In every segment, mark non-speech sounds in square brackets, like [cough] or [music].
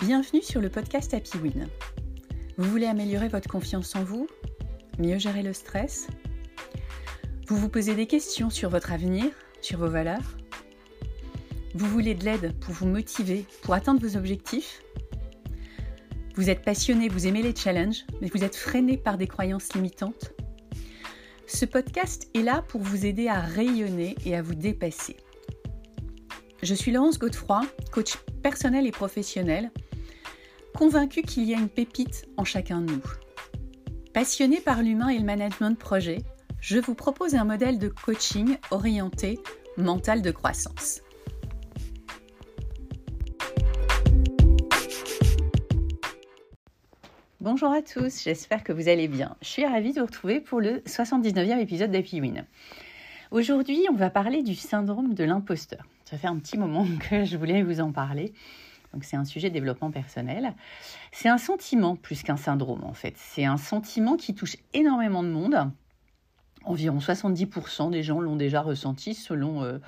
Bienvenue sur le podcast Happy Win. Vous voulez améliorer votre confiance en vous Mieux gérer le stress? Vous vous posez des questions sur votre avenir, sur vos valeurs? Vous voulez de l'aide pour vous motiver, pour atteindre vos objectifs? Vous êtes passionné, vous aimez les challenges, mais vous êtes freiné par des croyances limitantes? Ce podcast est là pour vous aider à rayonner et à vous dépasser. Je suis Laurence Godefroy, coach personnel et professionnel convaincu qu'il y a une pépite en chacun de nous. Passionné par l'humain et le management de projet, je vous propose un modèle de coaching orienté mental de croissance. Bonjour à tous, j'espère que vous allez bien. Je suis ravie de vous retrouver pour le 79e épisode d'Happy Win. Aujourd'hui, on va parler du syndrome de l'imposteur. Ça fait un petit moment [laughs] que je voulais vous en parler donc c'est un sujet de développement personnel. C'est un sentiment plus qu'un syndrome en fait. C'est un sentiment qui touche énormément de monde. Environ 70% des gens l'ont déjà ressenti selon euh,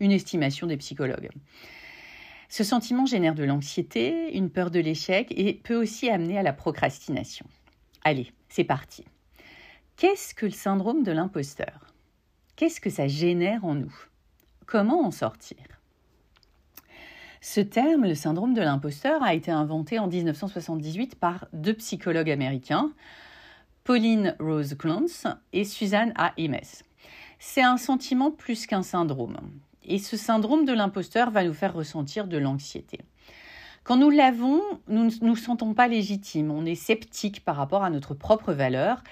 une estimation des psychologues. Ce sentiment génère de l'anxiété, une peur de l'échec et peut aussi amener à la procrastination. Allez, c'est parti. Qu'est-ce que le syndrome de l'imposteur? Qu'est-ce que ça génère en nous? Comment en sortir? Ce terme, le syndrome de l'imposteur, a été inventé en 1978 par deux psychologues américains, Pauline Rose Clance et Suzanne A. Imes. C'est un sentiment plus qu'un syndrome. Et ce syndrome de l'imposteur va nous faire ressentir de l'anxiété. Quand nous l'avons, nous ne nous sentons pas légitimes, on est sceptique par rapport à notre propre valeur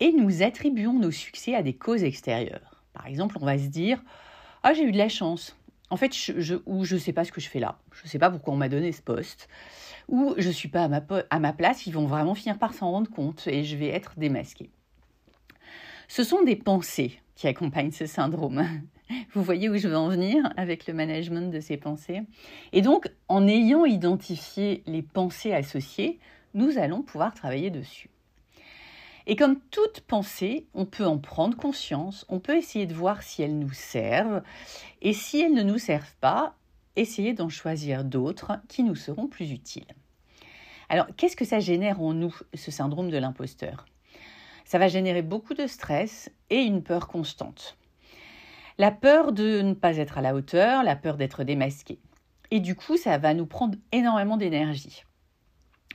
et nous attribuons nos succès à des causes extérieures. Par exemple, on va se dire Ah, j'ai eu de la chance, en fait, ou je ne sais pas ce que je fais là. Je ne sais pas pourquoi on m'a donné ce poste. Ou je ne suis pas à ma place. Ils vont vraiment finir par s'en rendre compte et je vais être démasquée. Ce sont des pensées qui accompagnent ce syndrome. [laughs] Vous voyez où je veux en venir avec le management de ces pensées? Et donc, en ayant identifié les pensées associées, nous allons pouvoir travailler dessus. Et comme toute pensée, on peut en prendre conscience, on peut essayer de voir si elles nous servent, et si elles ne nous servent pas, essayer d'en choisir d'autres qui nous seront plus utiles. Alors, qu'est-ce que ça génère en nous, ce syndrome de l'imposteur? Ça va générer beaucoup de stress et une peur constante. La peur de ne pas être à la hauteur, la peur d'être démasqué. Et du coup, ça va nous prendre énormément d'énergie.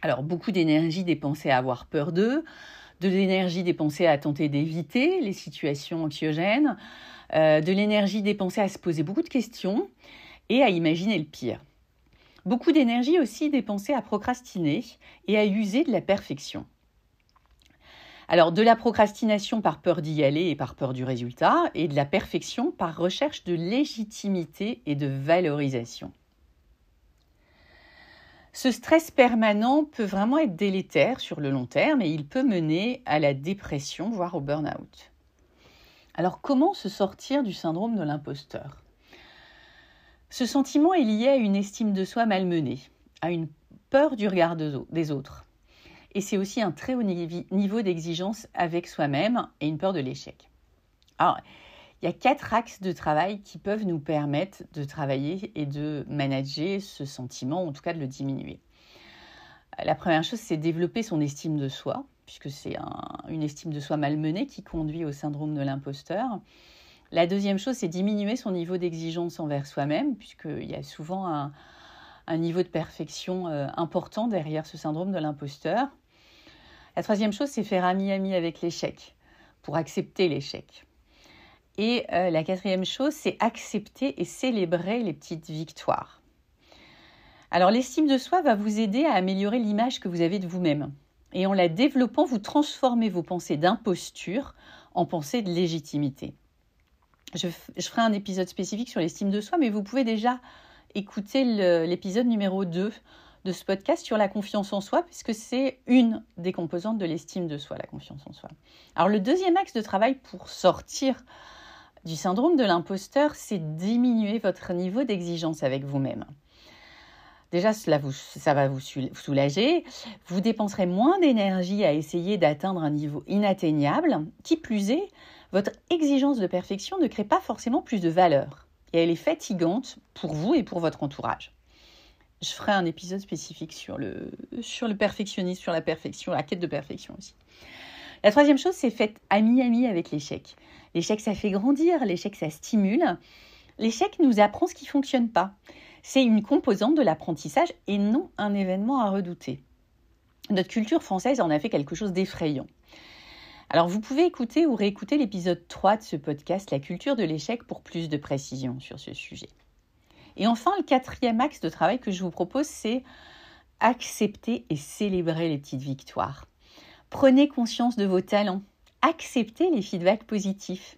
Alors, beaucoup d'énergie dépensée à avoir peur d'eux, de l'énergie dépensée à tenter d'éviter les situations anxiogènes, euh, de l'énergie dépensée à se poser beaucoup de questions et à imaginer le pire. Beaucoup d'énergie aussi dépensée à procrastiner et à user de la perfection. Alors de la procrastination par peur d'y aller et par peur du résultat, et de la perfection par recherche de légitimité et de valorisation. Ce stress permanent peut vraiment être délétère sur le long terme et il peut mener à la dépression, voire au burn-out. Alors comment se sortir du syndrome de l'imposteur? Ce sentiment est lié à une estime de soi malmenée, à une peur du regard des autres. Et c'est aussi un très haut niveau d'exigence avec soi-même et une peur de l'échec. Il y a quatre axes de travail qui peuvent nous permettre de travailler et de manager ce sentiment, ou en tout cas de le diminuer. La première chose, c'est développer son estime de soi, puisque c'est une estime de soi malmenée qui conduit au syndrome de l'imposteur. La deuxième chose, c'est diminuer son niveau d'exigence envers soi-même, puisqu'il y a souvent un, niveau de perfection euh, important derrière ce syndrome de l'imposteur. La troisième chose, c'est faire ami-ami avec l'échec, pour accepter l'échec. Et euh, la quatrième chose, c'est accepter et célébrer les petites victoires. Alors l'estime de soi va vous aider à améliorer l'image que vous avez de vous-même. Et en la développant, vous transformez vos pensées d'imposture en pensées de légitimité. Je, ferai un épisode spécifique sur l'estime de soi, mais vous pouvez déjà écouter l'épisode numéro 2 de ce podcast sur la confiance en soi, puisque c'est une des composantes de l'estime de soi, la confiance en soi. Alors le deuxième axe de travail pour sortir du syndrome de l'imposteur, c'est diminuer votre niveau d'exigence avec vous-même. Déjà, cela ça va vous soulager. Vous dépenserez moins d'énergie à essayer d'atteindre un niveau inatteignable. Qui plus est, votre exigence de perfection ne crée pas forcément plus de valeur. Et elle est fatigante pour vous et pour votre entourage. Je ferai un épisode spécifique sur le, sur le perfectionnisme, sur la perfection, la quête de perfection aussi. La troisième chose, c'est faites ami-ami avec l'échec. L'échec, ça fait grandir, l'échec, ça stimule. L'échec nous apprend ce qui ne fonctionne pas. C'est une composante de l'apprentissage et non un événement à redouter. Notre culture française en a fait quelque chose d'effrayant. Alors vous pouvez écouter ou réécouter l'épisode 3 de ce podcast, La culture de l'échec, pour plus de précision sur ce sujet. Et enfin, le quatrième axe de travail que je vous propose, c'est accepter et célébrer les petites victoires. Prenez conscience de vos talents. Acceptez les feedbacks positifs.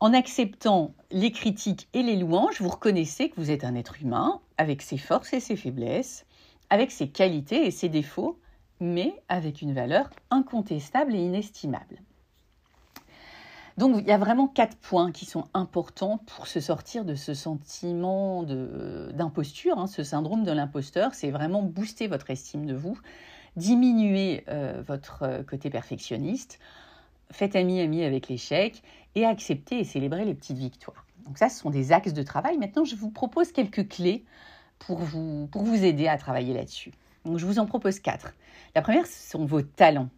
En acceptant les critiques et les louanges, vous reconnaissez que vous êtes un être humain avec ses forces et ses faiblesses, avec ses qualités et ses défauts, mais avec une valeur incontestable et inestimable. Donc il y a vraiment quatre points qui sont importants pour se sortir de ce sentiment d'imposture, hein, ce syndrome de l'imposteur. C'est vraiment booster votre estime de vous, diminuer euh, votre côté perfectionniste, faites ami-ami avec l'échec et accepter et célébrer les petites victoires. Donc ça, ce sont des axes de travail. Maintenant, je vous propose quelques clés pour vous, pour vous aider à travailler là-dessus. Donc je vous en propose quatre. La première, ce sont vos talents.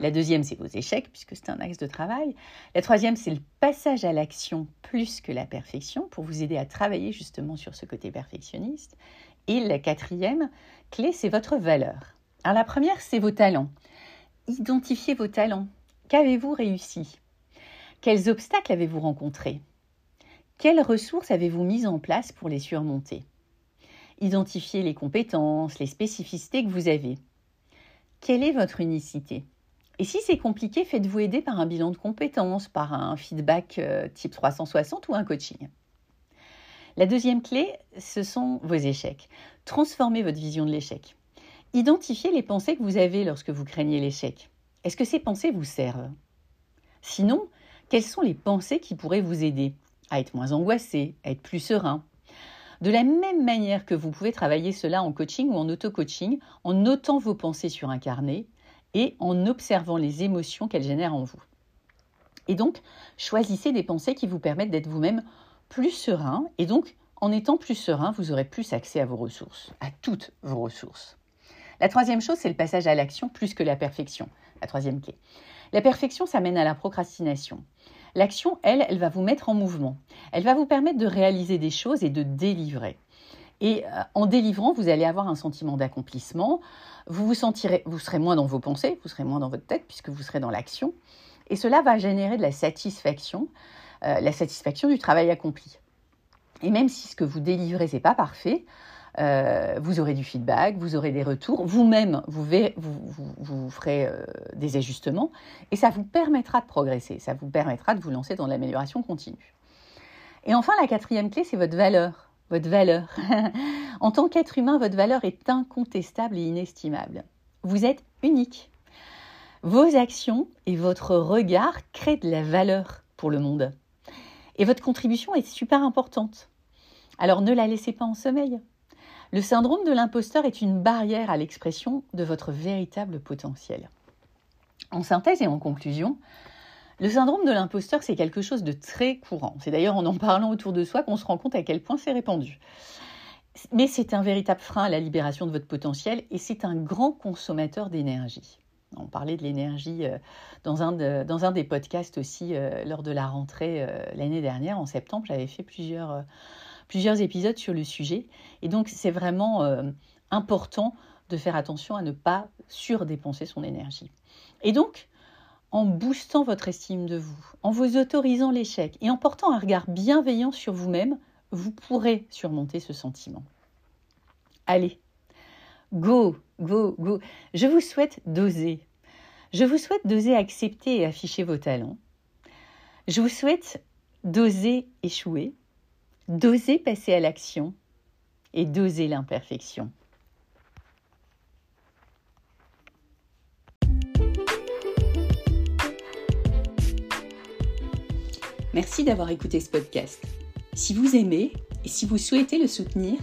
La deuxième, c'est vos échecs, puisque c'est un axe de travail. La troisième, c'est le passage à l'action plus que la perfection, pour vous aider à travailler justement sur ce côté perfectionniste. Et la quatrième clé, c'est votre valeur. Alors la première, c'est vos talents. Identifiez vos talents. Qu'avez-vous réussi? Quels obstacles avez-vous rencontrés? Quelles ressources avez-vous mises en place pour les surmonter? Identifiez les compétences, les spécificités que vous avez. Quelle est votre unicité? Et si c'est compliqué, faites-vous aider par un bilan de compétences, par un feedback euh, type 360 ou un coaching. La deuxième clé, ce sont vos échecs. Transformez votre vision de l'échec. Identifiez les pensées que vous avez lorsque vous craignez l'échec. Est-ce que ces pensées vous servent? Sinon, quelles sont les pensées qui pourraient vous aider? À être moins angoissé, à être plus serein, de la même manière que vous pouvez travailler cela en coaching ou en auto-coaching, en notant vos pensées sur un carnet et en observant les émotions qu'elles génèrent en vous. Et donc, choisissez des pensées qui vous permettent d'être vous-même plus serein. Et donc, en étant plus serein, vous aurez plus accès à vos ressources, à toutes vos ressources. La troisième chose, c'est le passage à l'action plus que la perfection. La troisième clé. La perfection, ça mène à la procrastination. L'action, elle, elle va vous mettre en mouvement. Elle va vous permettre de réaliser des choses et de délivrer. Et euh, en délivrant, vous allez avoir un sentiment d'accomplissement. Vous vous sentirez, vous serez moins dans vos pensées, vous serez moins dans votre tête puisque vous serez dans l'action. Et cela va générer de la satisfaction, euh, la satisfaction du travail accompli. Et même si ce que vous délivrez n'est pas parfait, euh, vous aurez du feedback, vous aurez des retours, vous-même, vous, ferez euh, des ajustements et ça vous permettra de progresser, ça vous permettra de vous lancer dans l'amélioration continue. Et enfin, la quatrième clé, c'est votre valeur. Votre valeur. [laughs] en tant qu'être humain, votre valeur est incontestable et inestimable. Vous êtes unique. Vos actions et votre regard créent de la valeur pour le monde. Et votre contribution est super importante. Alors ne la laissez pas en sommeil. Le syndrome de l'imposteur est une barrière à l'expression de votre véritable potentiel. En synthèse et en conclusion, le syndrome de l'imposteur, c'est quelque chose de très courant. C'est d'ailleurs en en parlant autour de soi qu'on se rend compte à quel point c'est répandu. Mais c'est un véritable frein à la libération de votre potentiel et c'est un grand consommateur d'énergie. On parlait de l'énergie euh, dans, un dans un des podcasts aussi euh, lors de la rentrée euh, l'année dernière, en septembre. J'avais fait plusieurs plusieurs épisodes sur le sujet. Et donc, c'est vraiment euh, important de faire attention à ne pas surdépenser son énergie. Et donc, en boostant votre estime de vous, en vous autorisant l'échec et en portant un regard bienveillant sur vous-même, vous pourrez surmonter ce sentiment. Allez, go, go, go. Je vous souhaite d'oser. Je vous souhaite d'oser accepter et afficher vos talents. Je vous souhaite d'oser échouer d'oser passer à l'action et d'oser l'imperfection. Merci d'avoir écouté ce podcast. Si vous aimez et si vous souhaitez le soutenir,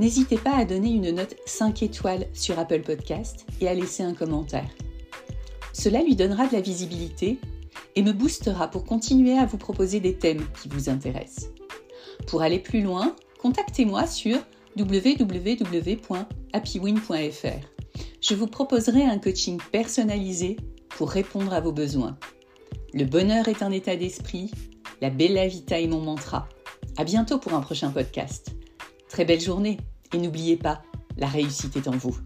n'hésitez pas à donner une note 5 étoiles sur Apple Podcast et à laisser un commentaire. Cela lui donnera de la visibilité et me boostera pour continuer à vous proposer des thèmes qui vous intéressent. Pour aller plus loin, contactez-moi sur www.happywin.fr. Je vous proposerai un coaching personnalisé pour répondre à vos besoins. Le bonheur est un état d'esprit, la bella vita est mon mantra. À bientôt pour un prochain podcast. Très belle journée et n'oubliez pas, la réussite est en vous.